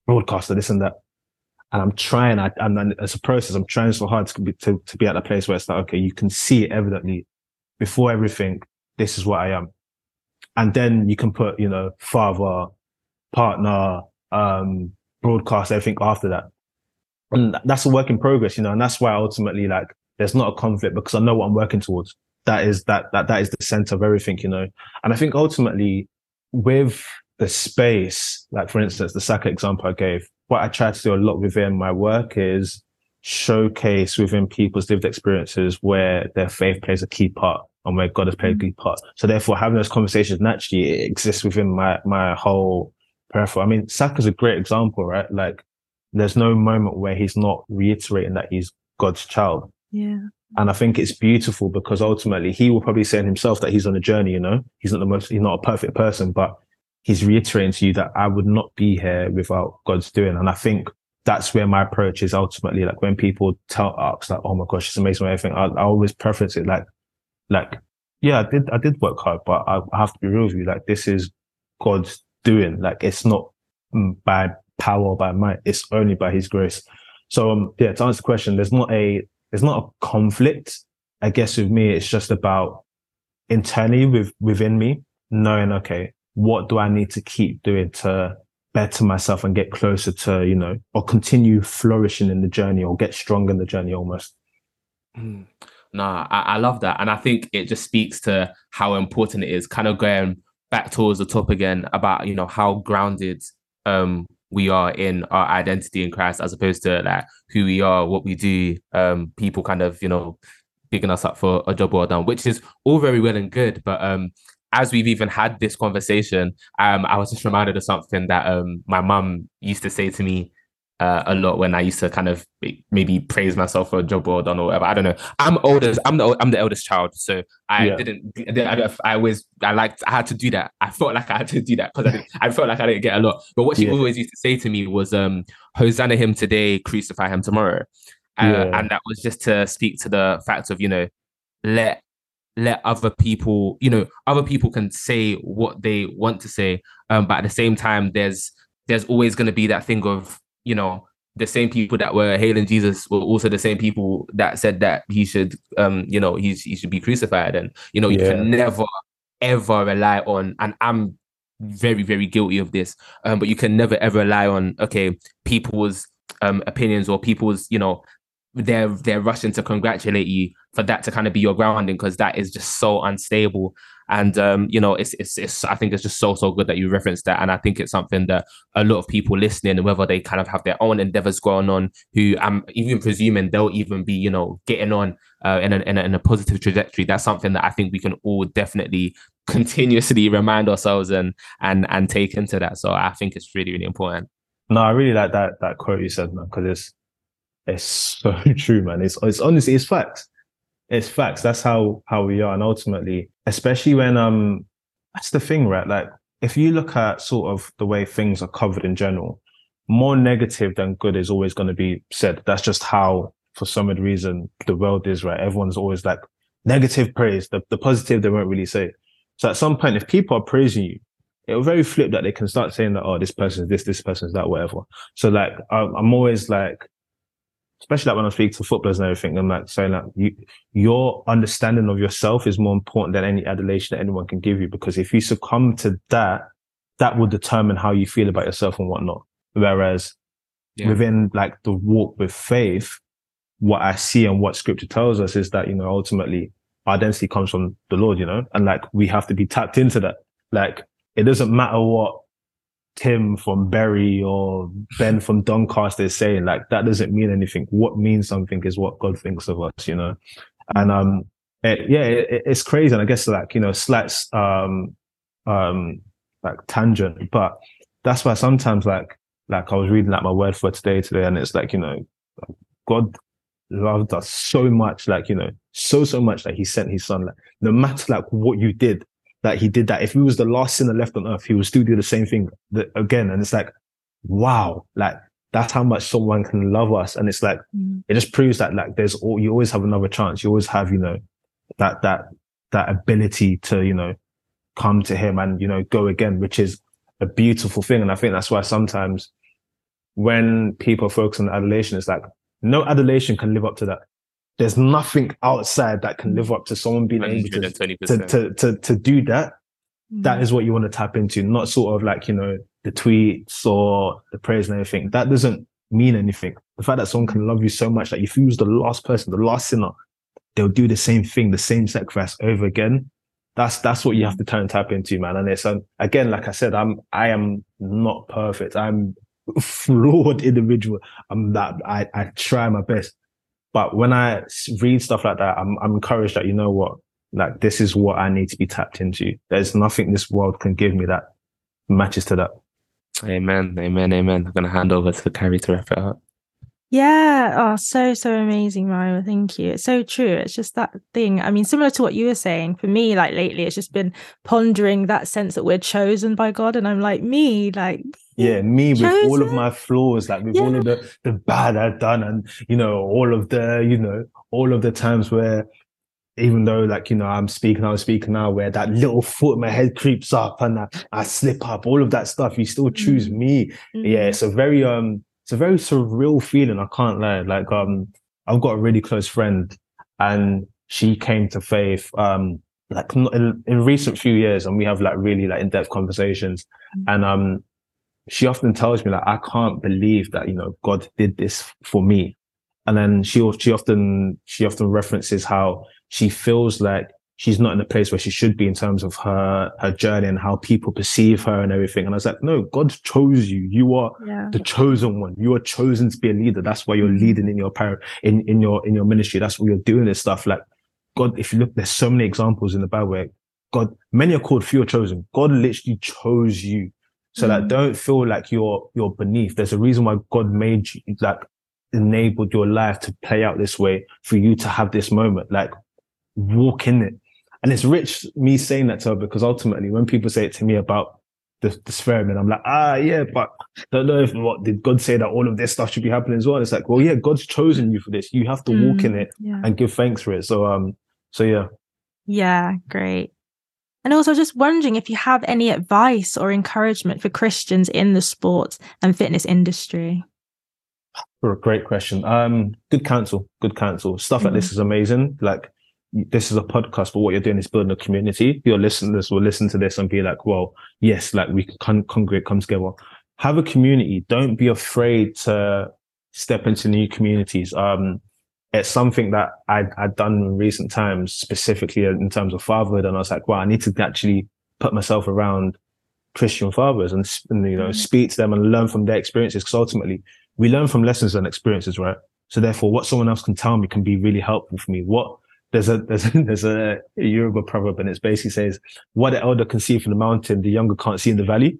broadcaster, this and that. And I'm trying, I, and then it's a process. I'm trying so hard to be, to, to be at a place where it's like, okay, you can see it evidently before everything. This is what I am. And then you can put, you know, father, partner, um, broadcast, everything after that. And that's a work in progress, you know, and that's why ultimately, like, there's not a conflict because I know what I'm working towards. That is that that that is the center of everything, you know. And I think ultimately, with the space, like for instance, the Saka example I gave, what I try to do a lot within my work is showcase within people's lived experiences where their faith plays a key part and where God has played a mm-hmm. key part. So therefore, having those conversations naturally it exists within my my whole peripheral. I mean, Saka's a great example, right? Like, there's no moment where he's not reiterating that he's God's child. Yeah. And I think it's beautiful because ultimately he will probably say in himself that he's on a journey, you know, he's not the most, he's not a perfect person, but he's reiterating to you that I would not be here without God's doing. And I think that's where my approach is ultimately like when people tell us like, oh my gosh, it's amazing everything. I, I always preference it like, like, yeah, I did, I did work hard, but I, I have to be real with you. Like this is God's doing. Like it's not mm, by power by might. It's only by his grace. So, um, yeah, to answer the question, there's not a, there's not a conflict. I guess with me, it's just about internally with within me knowing, okay, what do I need to keep doing to better myself and get closer to, you know, or continue flourishing in the journey or get stronger in the journey almost. Mm. No, I, I love that. And I think it just speaks to how important it is, kind of going back towards the top again about, you know, how grounded um we are in our identity in Christ as opposed to like who we are, what we do, um, people kind of, you know, picking us up for a job well done, which is all very well and good. But um as we've even had this conversation, um, I was just reminded of something that um my mum used to say to me uh, a lot when I used to kind of maybe praise myself for a job well done or whatever. I don't know. I'm oldest. I'm the I'm the eldest child, so I yeah. didn't. I, I was. I liked. I had to do that. I felt like I had to do that because I, I felt like I didn't get a lot. But what she yeah. always used to say to me was, um, "Hosanna him today, crucify him tomorrow," uh, yeah. and that was just to speak to the fact of you know, let let other people, you know, other people can say what they want to say, um, but at the same time, there's there's always going to be that thing of you know, the same people that were hailing Jesus were also the same people that said that he should, um, you know, he's he should be crucified. And you know, you yeah. can never ever rely on. And I'm very very guilty of this. Um, but you can never ever rely on okay people's um opinions or people's you know they're they're rushing to congratulate you for that to kind of be your grounding because that is just so unstable and um, you know, it's, it's it's I think it's just so so good that you referenced that, and I think it's something that a lot of people listening, whether they kind of have their own endeavors going on, who I'm even presuming they'll even be you know getting on uh, in, a, in, a, in a positive trajectory. That's something that I think we can all definitely <laughs> continuously remind ourselves and and and take into that. So I think it's really really important. No, I really like that that quote you said, man, because it's it's so <laughs> true, man. It's it's honestly it's facts it's facts. That's how how we are, and ultimately, especially when um, that's the thing, right? Like if you look at sort of the way things are covered in general, more negative than good is always going to be said. That's just how, for some reason, the world is, right? Everyone's always like negative praise. The the positive they won't really say. So at some point, if people are praising you, it'll very flip that they can start saying that, oh, this person's this, this person's that, whatever. So like, I'm always like, especially like when I speak to footballers and everything, I'm like saying that you, your understanding of yourself is more important than any adulation that anyone can give you. Because if you succumb to that, that will determine how you feel about yourself and whatnot. Whereas yeah. within like the walk with faith, what I see and what scripture tells us is that, you know, ultimately our identity comes from the Lord, you know, and like we have to be tapped into that. Like it doesn't matter what Tim from Bury or Ben from Doncaster is saying, like that doesn't mean anything. What means something is what God thinks of us, you know. And um, it, yeah, it, it's crazy, and I guess like you know, slight um, um, like tangent, but that's why sometimes like like I was reading like my word for today today, and it's like you know, God loved us so much, like you know, so so much that He sent His Son. Like no matter like what you did, that he did that. If he was the last sinner left on earth, he would still do the same thing again. And it's like, wow, like that's how much someone can love us. And it's like, mm. it just proves that like there's all, you always have another chance. You always have, you know, that, that, that ability to, you know, come to him and, you know, go again, which is a beautiful thing. And I think that's why sometimes when people focus on adulation, it's like no adulation can live up to that there's nothing outside that can live up to someone being able to, to, to, to, to do that. Mm. That is what you want to tap into, not sort of like, you know, the tweets or the prayers and everything. That doesn't mean anything. The fact that someone can love you so much that if you was the last person, the last sinner, they'll do the same thing, the same sacrifice over again. That's that's what you have to turn and tap into, man. And it's um, again, like I said, I'm I am not perfect. I'm <laughs> flawed individual. I'm that I I try my best. But when I read stuff like that, I'm, I'm encouraged that, you know what, like this is what I need to be tapped into. There's nothing this world can give me that matches to that. Amen. Amen. Amen. I'm going to hand over to Kare to wrap it up. Yeah. Oh, so, so amazing, Mayowa. Thank you. It's so true. It's just that thing. I mean, similar to what you were saying, for me, like lately, it's just been pondering that sense that we're chosen by God. And I'm like, me, like, yeah, me with chosen? all of my flaws, like with yeah. all of the, the bad I've done, and, you know, all of the, you know, all of the times where even though like you know i'm speaking i'm speaking now where that little foot in my head creeps up and I, I slip up all of that stuff you still choose mm-hmm. me mm-hmm. yeah it's a very um it's a very surreal feeling. I can't lie. Like, um, I've got a really close friend and she came to faith, um, like in, in recent few years and we have like really like in-depth conversations. Mm-hmm. And, um, she often tells me like, I can't believe that, you know, God did this for me. And then she, she often, she often references how she feels like she's not in a place where she should be in terms of her, her journey and how people perceive her and everything. And I was like, no, God chose you. You are Yeah. the chosen one. You are chosen to be a leader. That's why you're mm-hmm. leading in your power, in, in your, in your ministry. That's why you're doing this stuff. Like God, if you look, there's so many examples in the Bible where God, many are called, few are chosen. God literally chose you. So Mm. don't feel like you're, you're beneath. There's a reason why God made you, like, enabled your life to play out this way for you to have this moment. Like, walk in it. And it's rich me saying that to her because ultimately when people say it to me about the, the experiment, I'm like, ah, yeah, but don't know if what did God say that all of this stuff should be happening as well? It's like, well, yeah, God's chosen you for this. You have to walk in Mm, it Yeah. and give thanks for it. So, um, so yeah. Yeah, great. And also just wondering if you have any advice or encouragement for Christians in the sports and fitness industry. For a great question. Um, good counsel, good counsel. Stuff like this is amazing. Like this is a podcast, but what you're doing is building a community. Your listeners will listen to this and be like, well, yes, like we can con- congregate, come together. Have a community. Don't be afraid to step into new communities. Um, it's something that I'd, I'd done in recent times, specifically in terms of fatherhood. And I was like, wow, I need to actually put myself around Christian fathers and, and you know, Mhm. speak to them and learn from their experiences. Because ultimately, we learn from lessons and experiences, right? So therefore, what someone else can tell me can be really helpful for me. What there's a there's a, <laughs> there's a Yoruba proverb, and it basically says, "What the elder can see from the mountain, the younger can't see in the valley."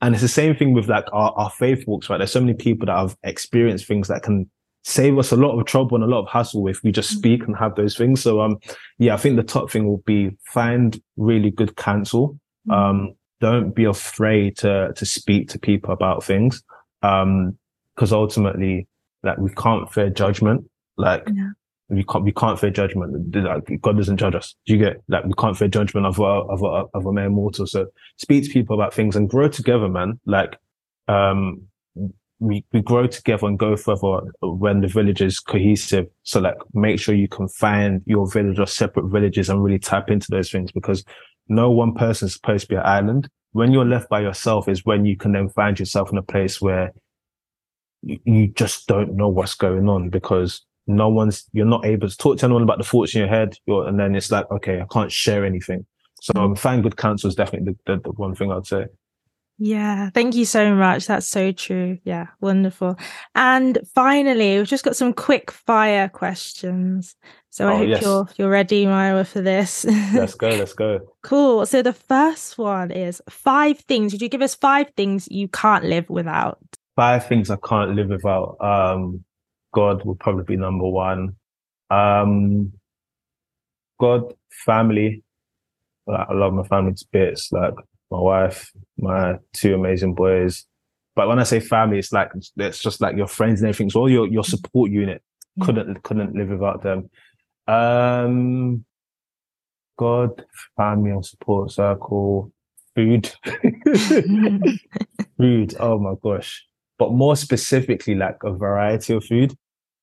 And it's the same thing with like our, our faith walks, right? There's so many people that have experienced things that can save us a lot of trouble and a lot of hassle if we just Mm. speak and have those things. So um, yeah, I think the top thing will be find really good counsel. Mm. Um, don't be afraid to to speak to people about things. Um, because ultimately, like we can't fear judgment. Like Yeah. we can't we can't fear judgment. Like God doesn't judge us. Do you get like we can't fear judgment of a of a of a mere mortal. So speak to people about things and grow together, man. Like um we we grow together and go further when the village is cohesive. So like make sure you can find your village or separate villages and really tap into those things because no one person is supposed to be an island. When you're left by yourself is when you can then find yourself in a place where you, you just don't know what's going on because no one's you're not able to talk to anyone about the thoughts in your head. You're, and then it's like, okay, I can't share anything. So um, find good counsel is definitely the, the, the one thing I'd say. Yeah, thank you so much. That's so true. Yeah, wonderful. And finally, we've just got some quick fire questions. So I Oh, hope yes. you're you're ready, Mayowa, for this. Let's go. Let's go. <laughs> cool. So the first one is five things. Would you give us five things you can't live without? five things I can't live without. Um, God will probably be number one. Um, God, family. Like, I love my family to bits. Like my wife, my two amazing boys. But when I say family, it's like it's just like your friends and everything. So all your your support unit couldn't couldn't live without them. Um, God, family and support circle, food. <laughs> food. Oh my gosh. But more specifically, like a variety of food.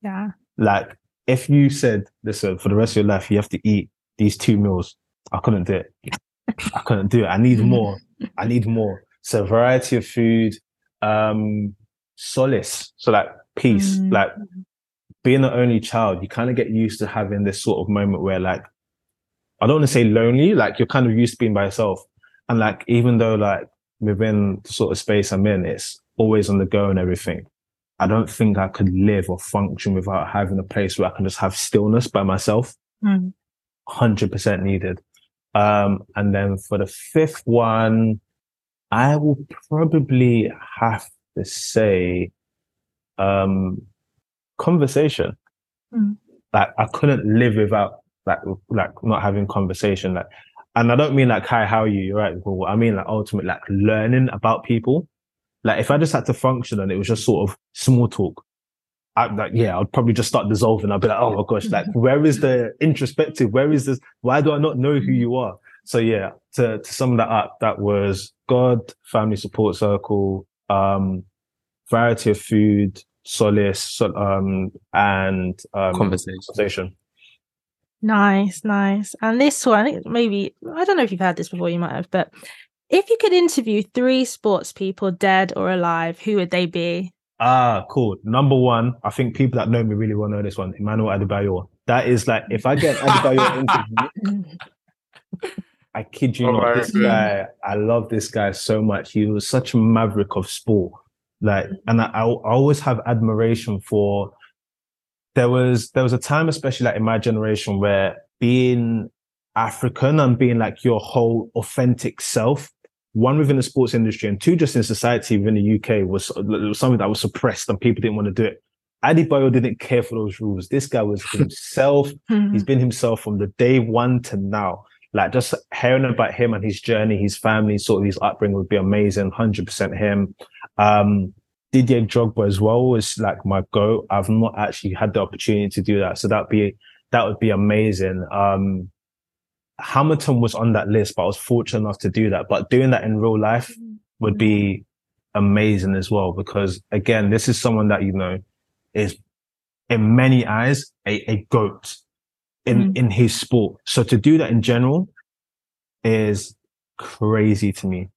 yeah. Like if you said, listen, for the rest of your life, you have to eat these two meals. I couldn't do it. I couldn't do it. I need more. I need more. So variety of food, um, solace. So like peace, Mm. like being an only child, you kind of get used to having this sort of moment where like, I don't want to say lonely, like you're kind of used to being by yourself. And like, even though like within the sort of space I'm in, it's always on the go and everything. I don't think I could live or function without having a place where I can just have stillness by myself. Mm. 100% needed. Um, and then for the fifth one, I will probably have to say, um, conversation. Mm. Like I couldn't live without like, like not having conversation. Like, and I don't mean like, hi, how are you? You're right. Cool. I mean like ultimately like learning about people. Like if I just had to function and it was just sort of small talk, I, like, yeah, I'd probably just start dissolving. I'd be like, oh my gosh, like, where is the introspective? Where is this? Why do I not know who you are? So yeah, to, to sum that up, that was God, family support circle, um, variety of food, solace, so, um, and, um, Conversation. conversation. Nice, nice. And this one, I think maybe I don't know if you've had this before, you might have, but If you could interview three sports people, dead or alive, who would they be? Ah, cool. Number one, I think people that know me really well know this one. Emmanuel Adebayor. That is like if I get Adebayor <laughs> interview, I kid you Oh, not. This God. guy, I love this guy so much. He was such a maverick of sport. Like, and I, I always have admiration for. There was there was a time, especially like in my generation, where being African and being like your whole authentic self, one within the sports industry and two just in society within the UK was, was something that was suppressed and people didn't want to do it. Adi Adebayor didn't care for those rules. This guy was <laughs> himself. He's been himself from the day one to now. Like just hearing about him and his journey, his family, sort of his upbringing would be amazing. Hundred percent him. Um, Didier Drogba as well was like my go. I've not actually had the opportunity to do that, so that'd be that would be amazing. Um, Hamilton was on that list, but I was fortunate enough to do that. But doing that in real life would be amazing as well, because again, this is someone that you know is in many eyes a, a goat in Mm. in his sport. So to do that in general is crazy to me.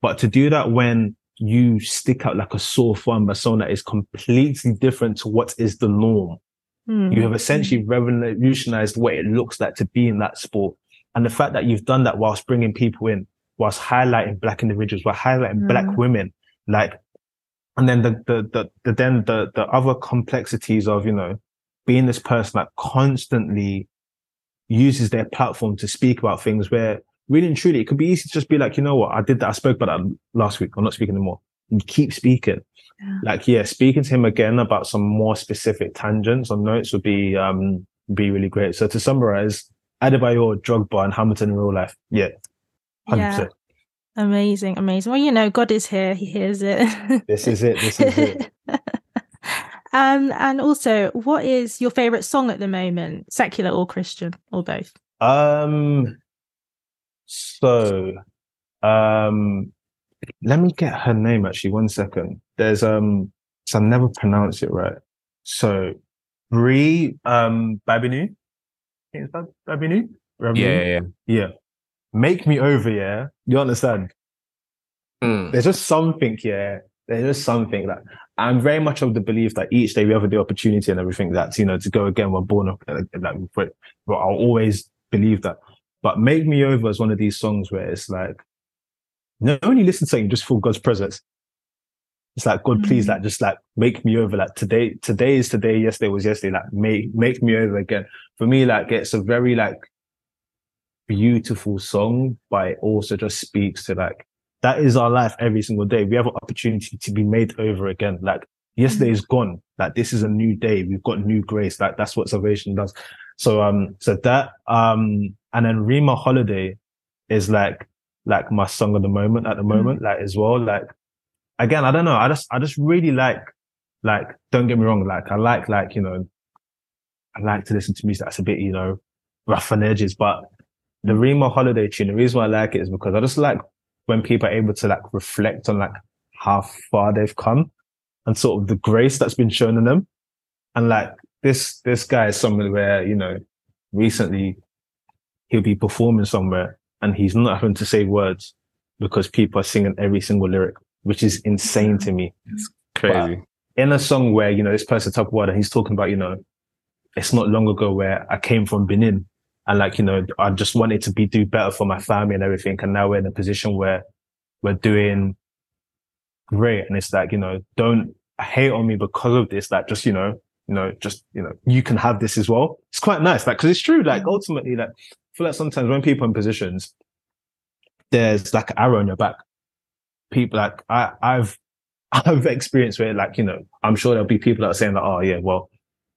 But to do that when you stick out like a sore thumb by someone that is completely different to what is the norm, Hmm. you have essentially revolutionized what it looks like to be in that sport. And the fact that you've done that whilst bringing people in, whilst highlighting black individuals, while highlighting Mm. black women, like, and then the, the, the, the, then the, the other complexities of, you know, being this person that constantly uses their platform to speak about things where really and truly, it could be easy to just be like, you know what? I did that. I spoke about that last week. I'm not speaking anymore. And keep speaking Yeah. like yeah speaking to him again about some more specific tangents or notes would be um be really great so to summarize Adebayor, Drogba and Hamilton in real life yeah 100% Yeah. Amazing, amazing. Well, you know, God is here. He hears it. this is it this is it <laughs> um, and also, what is your favorite song at the moment, secular or Christian, or both? um so um let me get her name actually one second there's um so I never pronounce it right so Bri um Babinu is that Babinu Yeah, yeah, yeah. yeah. Make me over yeah? You understand? Mm. there's just something yeah. There's just something that i'm very much of the belief that each day we have the opportunity and everything that you know to go again we're born up like but but i'll always believe that. But make me over is one of these songs where it's like not only listen to it you just feel god's presence it's like god please Mhm. like just like make me over like today today is today yesterday was yesterday like make make me over again for me like it's a very like beautiful song but it also just speaks to like that is our life every single day. We have an opportunity to be made over again. Like yesterday is gone. Like this is a new day. We've got new grace. Like that's what salvation does. So, um, so that, um, and then Rema Holiday is like, like my song of the moment at the moment, like as well. Like again, I don't know. I just, I just really like, like, don't get me wrong. Like I like, like, you know, I like to listen to music that's a bit, you know, rough on edges, but the Rema Holiday tune, the reason why I like it is because I just like when people are able to like reflect on like how far they've come and sort of the grace that's been shown in them. And like this, this guy is someone where, you know, recently he'll be performing somewhere and he's not having to say words because people are singing every single lyric, which is insane to me. It's crazy. In a song where, you know, this person top word and he's talking about, you know, it's not long ago where I came from Benin and like, you know, I just wanted to be, do better for my family and everything. And now we're in a position where we're doing great. And it's like, you know, don't hate on me because of this. Like, just, you know, you know, just, you know, you can have this as well. It's quite nice. Like, cause it's true. Like ultimately, like, I feel like sometimes when people are in positions, there's like an arrow in your back. People like, I, I've, <laughs> I've experienced where like, you know, I'm sure there'll be people that are saying that, oh yeah, well,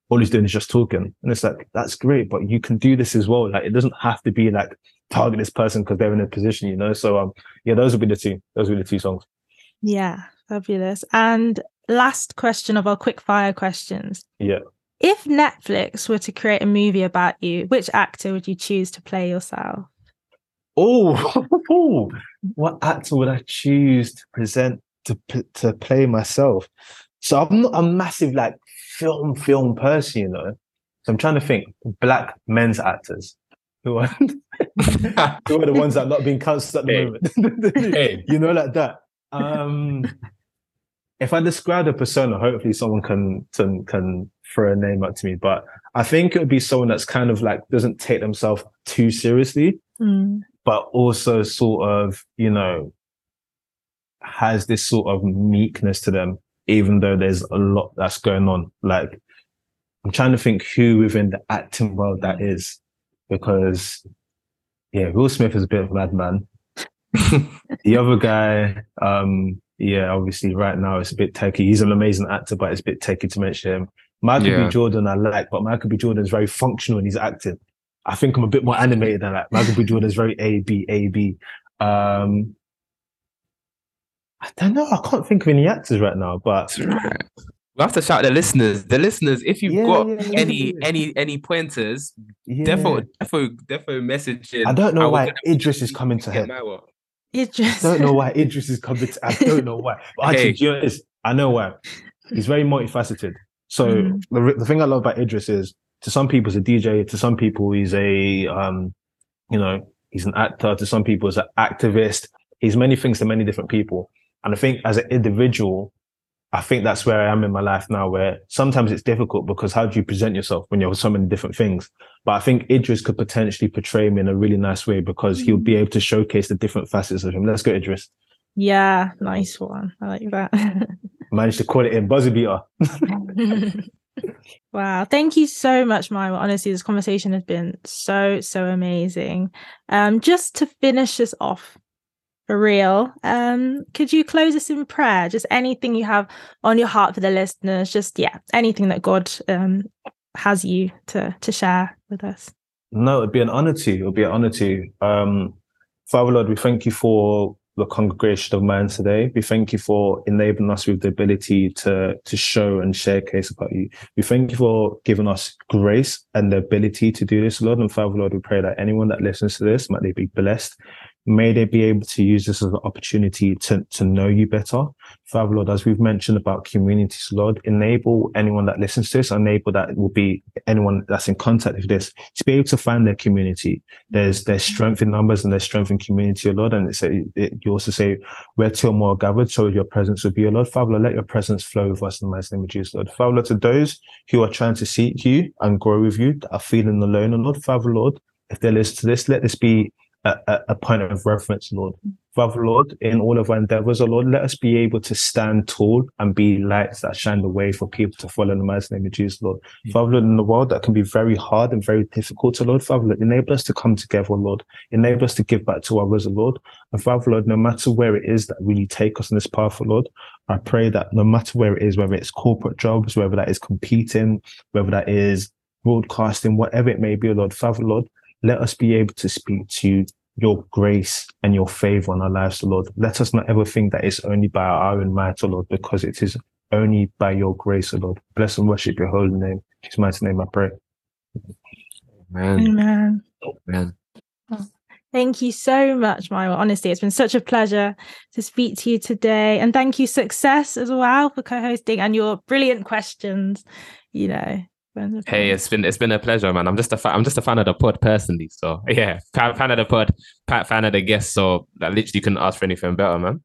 all he's doing is just talking. And it's like, that's great, but you can do this as well. Like, it doesn't have to be like target this person because they're in a position, you know? So, um, yeah, those would be the two. Those would be the two songs. Yeah, fabulous. And last question of our quick fire questions. Yeah. If Netflix were to create a movie about you, which actor would you choose to play yourself? <laughs> Oh, what actor would I choose to present to to play myself? So I'm not a massive like film film person, you know. So I'm trying to think black men's actors. who are <laughs> who are the ones that are not being cancelled at the Hey. moment. <laughs> Hey. You know, like that. Um, if I describe a persona, hopefully someone can, can can throw a name up to me. But I think it would be someone that's kind of like doesn't take themselves too seriously, Mm. But also sort of, you know, has this sort of meekness to them, even though there's a lot that's going on. Like, I'm trying to think who within the acting world that is, because yeah, Will Smith is a bit of a madman. <laughs> the other guy, um, yeah, obviously right now it's a bit techy. He's an amazing actor, but it's a bit techy to mention him. Michael Yeah. B. Jordan, I like, but Michael B. Jordan is very functional when he's acting. I think I'm a bit more animated than that. Michael B. Jordan is very A B A B. Um, I don't know. I can't think of any actors right now, but That's right. We have to shout the listeners. The listeners, if you've Yeah, got yeah, yeah, any yeah. any any pointers, yeah. defo defo defo message in. I don't know I why Idris is coming to Get head. my work. It just I don't know why Idris is coming to. I don't know why. But actually, Hey. you know what it is? I know why. He's very multifaceted. So Mm. the the thing I love about Idris is, to some people, he's a DJ. To some people, he's a um, you know, he's an actor. To some people, he's an activist. He's many things to many different people. And I think as an individual, I think that's where I am in my life now, where sometimes it's difficult because how do you present yourself when you're so many different things? But I think Idris could potentially portray him in a really nice way because he'll be able to showcase the different facets of him. Let's go, Idris. yeah, nice one. I like that. <laughs> Managed to call it in buzzer beater. <laughs> wow. Thank you so much, Maya. Honestly, this conversation has been so, so amazing. Um, just to finish this off for real, um, could you close us in prayer? Just anything you have on your heart for the listeners, just yeah, anything that God um has you to to share with us. No, it'd be an honor to. It'd be an honor to. Um, Father Lord, we thank you for the congregation of man today. We thank you for enabling us with the ability to to show and share case about you. We thank you for giving us grace and the ability to do this, Lord. And Father Lord, we pray that anyone that listens to this might they be blessed. May they be able to use this as an opportunity to, to know you better. Father Lord, as we've mentioned about communities, Lord, enable anyone that listens to this, enable that will be anyone that's in contact with this to be able to find their community. There's there's strength in numbers and there's strength in community, Lord. And it's a, it, you also say, where two or more gathered, so your presence will be, Lord. Father, Lord, let your presence flow with us in the name of Jesus, Lord. Father, Lord, to those who are trying to seek you and grow with you, that are feeling alone, Lord, Father, Lord, if they listen to this, let this be a, a, point of reference, Lord. Father, Lord, in all of our endeavors, O Lord, let us be able to stand tall and be lights that shine the way for people to follow in the mighty name of Jesus, Lord. Mm. Father, Lord, in the world that can be very hard and very difficult, O Lord, Father, Lord, enable us to come together, Lord. Enable us to give back to others, Lord. And Father, Lord, no matter where it is that really take us on this path, Lord, I pray that no matter where it is, whether it's corporate jobs, whether that is competing, whether that is broadcasting, whatever it may be, Lord, Father, Lord, let us be able to speak to your grace and your favor on our lives, Lord. Let us not ever think that it's only by our own might, O Lord, because it is only by your grace, Lord. Bless and worship your holy name. In His mighty name I pray. Amen. Amen. man. Oh, thank you so much, Maya. Honestly, it's been such a pleasure to speak to you today. And thank you, Success, as well, for co hosting and your brilliant questions. You know, wonderful. Hey, it's been it's been a pleasure, man. I'm just a fa- I'm just a fan of the pod personally. So <laughs> yeah, fan, fan of the pod, pa- fan of the guests. So I literally couldn't ask for anything better, man.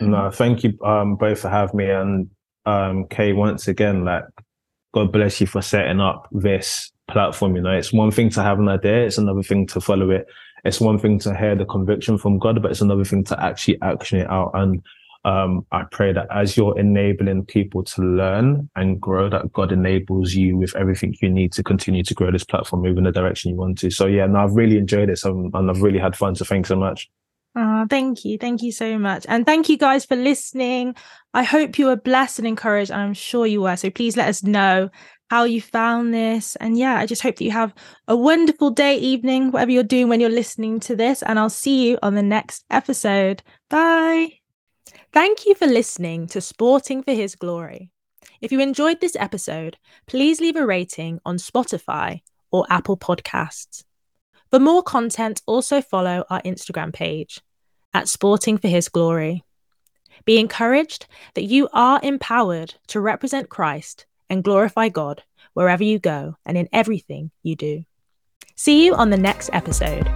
No, thank you um both for having me and um Kay once again, like God bless you for setting up this platform. You know, it's one thing to have an idea, it's another thing to follow it. It's one thing to hear the conviction from God, but it's another thing to actually action it out. And um, I pray that as you're enabling people to learn and grow, that God enables you with everything you need to continue to grow this platform, move in the direction you want to. So yeah, no, I've really enjoyed this and, and I've really had fun. So thanks so much. Oh, thank you. Thank you so much. And thank you guys for listening. I hope you were blessed and encouraged, and I'm sure you were. So please let us know how you found this. And yeah, I just hope that you have a wonderful day, evening, whatever you're doing when you're listening to this. And I'll see you on the next episode. Bye. Thank you for listening to Sporting for His Glory. If you enjoyed this episode, please leave a rating on Spotify or Apple Podcasts. For more content, also follow our Instagram page at Sporting for His Glory. Be encouraged that you are empowered to represent Christ and glorify God wherever you go and in everything you do. See you on the next episode.